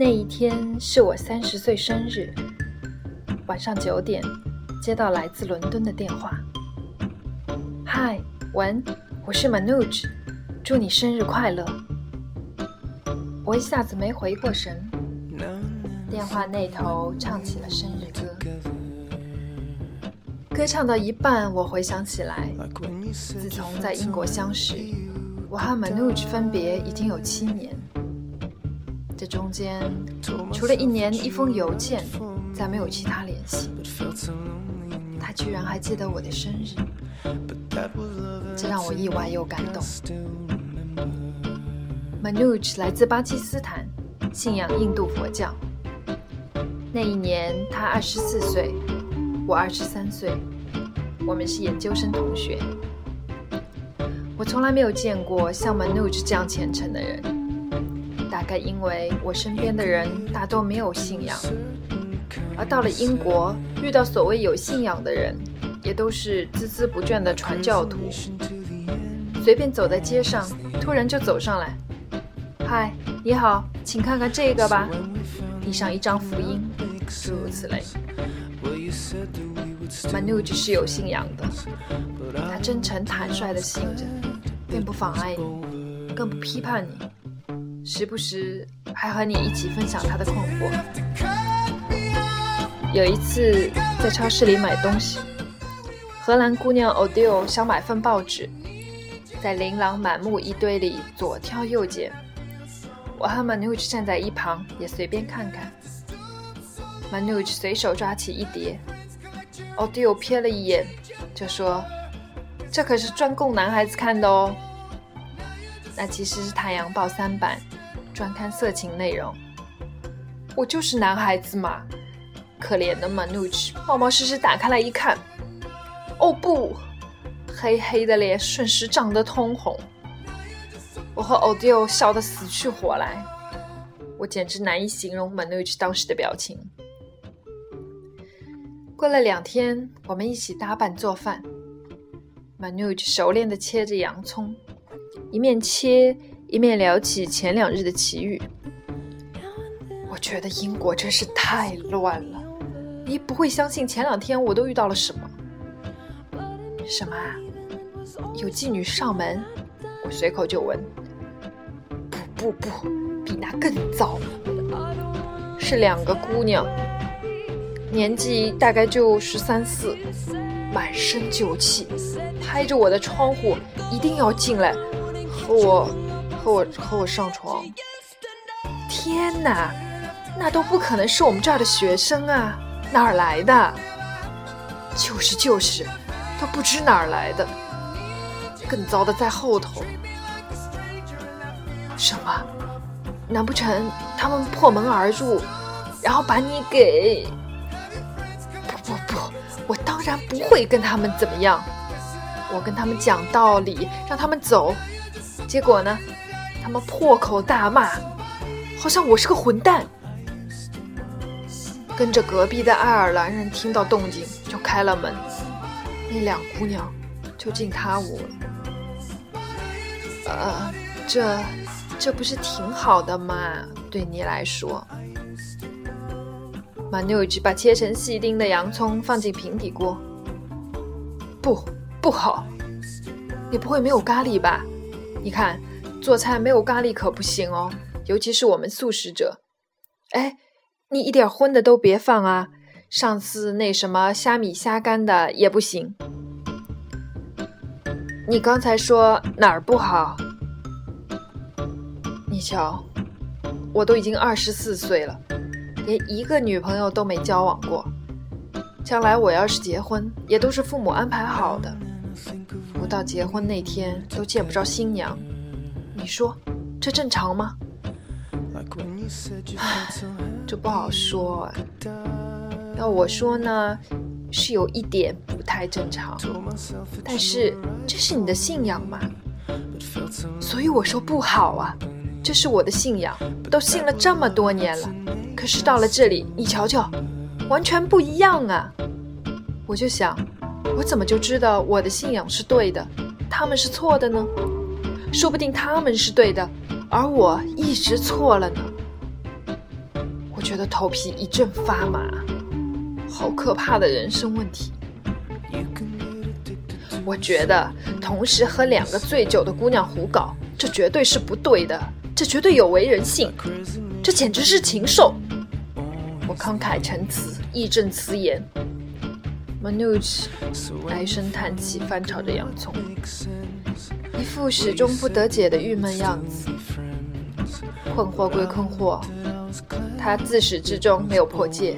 那一天是我三十岁生日，晚上九点，接到来自伦敦的电话。嗨，文，我是 Manoj，祝你生日快乐。我一下子没回过神，电话那头唱起了生日歌。歌唱到一半，我回想起来，自从在英国相识，我和 Manoj 分别已经有七年。这中间，除了一年一封邮件，再没有其他联系。他居然还记得我的生日，这让我意外又感动。Manoj 来自巴基斯坦，信仰印度佛教。那一年他二十四岁，我二十三岁，我们是研究生同学。我从来没有见过像 Manoj 这样虔诚的人。大概因为我身边的人大多没有信仰，而到了英国，遇到所谓有信仰的人，也都是孜孜不倦的传教徒。随便走在街上，突然就走上来：“嗨，你好，请看看这个吧。”递上一张福音，诸如此类。Manu 是有信仰的，他真诚坦率的信着，并不妨碍你，更不批判你。时不时还和你一起分享他的困惑。有一次在超市里买东西，荷兰姑娘 o d i l 想买份报纸，在琳琅满目一堆里左挑右拣。我和 Manuj 站在一旁，也随便看看。Manuj 随手抓起一叠 o d i l 瞥了一眼，就说：“这可是专供男孩子看的哦。”那其实是《太阳报》三版。专看色情内容，我就是男孩子嘛。可怜的 Manuch 冒冒失失打开来一看，哦不，黑黑的脸瞬时涨得通红。我和 Odile 笑得死去活来，我简直难以形容 Manuch 当时的表情。过了两天，我们一起搭伴做饭，Manuch 熟练地切着洋葱，一面切。一面聊起前两日的奇遇，我觉得英国真是太乱了。你不会相信前两天我都遇到了什么？什么啊？有妓女上门？我随口就问。不不不，比那更糟。是两个姑娘，年纪大概就十三四，满身酒气，拍着我的窗户，一定要进来和我。和我和我上床，天哪，那都不可能是我们这儿的学生啊，哪儿来的？就是就是，都不知哪儿来的。更糟的在后头，什么？难不成他们破门而入，然后把你给……不不不，我当然不会跟他们怎么样。我跟他们讲道理，让他们走，结果呢？他们破口大骂，好像我是个混蛋。跟着隔壁的爱尔兰人听到动静就开了门，那两姑娘就进他屋了。呃，这这不是挺好的吗？对你来说。马妞只把切成细丁的洋葱放进平底锅。不，不好，你不会没有咖喱吧？你看。做菜没有咖喱可不行哦，尤其是我们素食者。哎，你一点荤的都别放啊！上次那什么虾米虾干的也不行。你刚才说哪儿不好？你瞧，我都已经二十四岁了，连一个女朋友都没交往过。将来我要是结婚，也都是父母安排好的，不到结婚那天都见不着新娘。你说这正常吗？这不好说。要我说呢，是有一点不太正常。但是这是你的信仰嘛，所以我说不好啊。这是我的信仰，都信了这么多年了。可是到了这里，你瞧瞧，完全不一样啊。我就想，我怎么就知道我的信仰是对的，他们是错的呢？说不定他们是对的，而我一直错了呢。我觉得头皮一阵发麻，好可怕的人生问题。我觉得同时和两个醉酒的姑娘胡搞，这绝对是不对的，这绝对有违人性，这简直是禽兽。我慷慨陈词，义正辞严。Manoj 唉声叹气，翻炒着洋葱，一副始终不得解的郁闷样子。困惑归困惑，他自始至终没有破戒，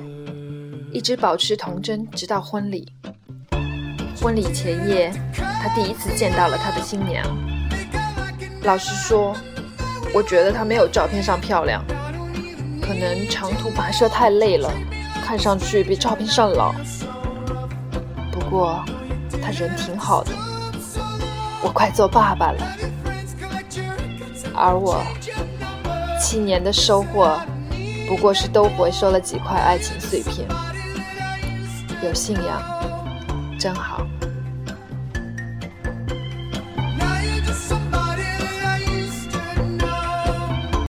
一直保持童真，直到婚礼。婚礼前夜，他第一次见到了他的新娘。老实说，我觉得她没有照片上漂亮，可能长途跋涉太累了，看上去比照片上老。不过，她人挺好的。我快做爸爸了，而我七年的收获，不过是都回收了几块爱情碎片。有信仰。真好。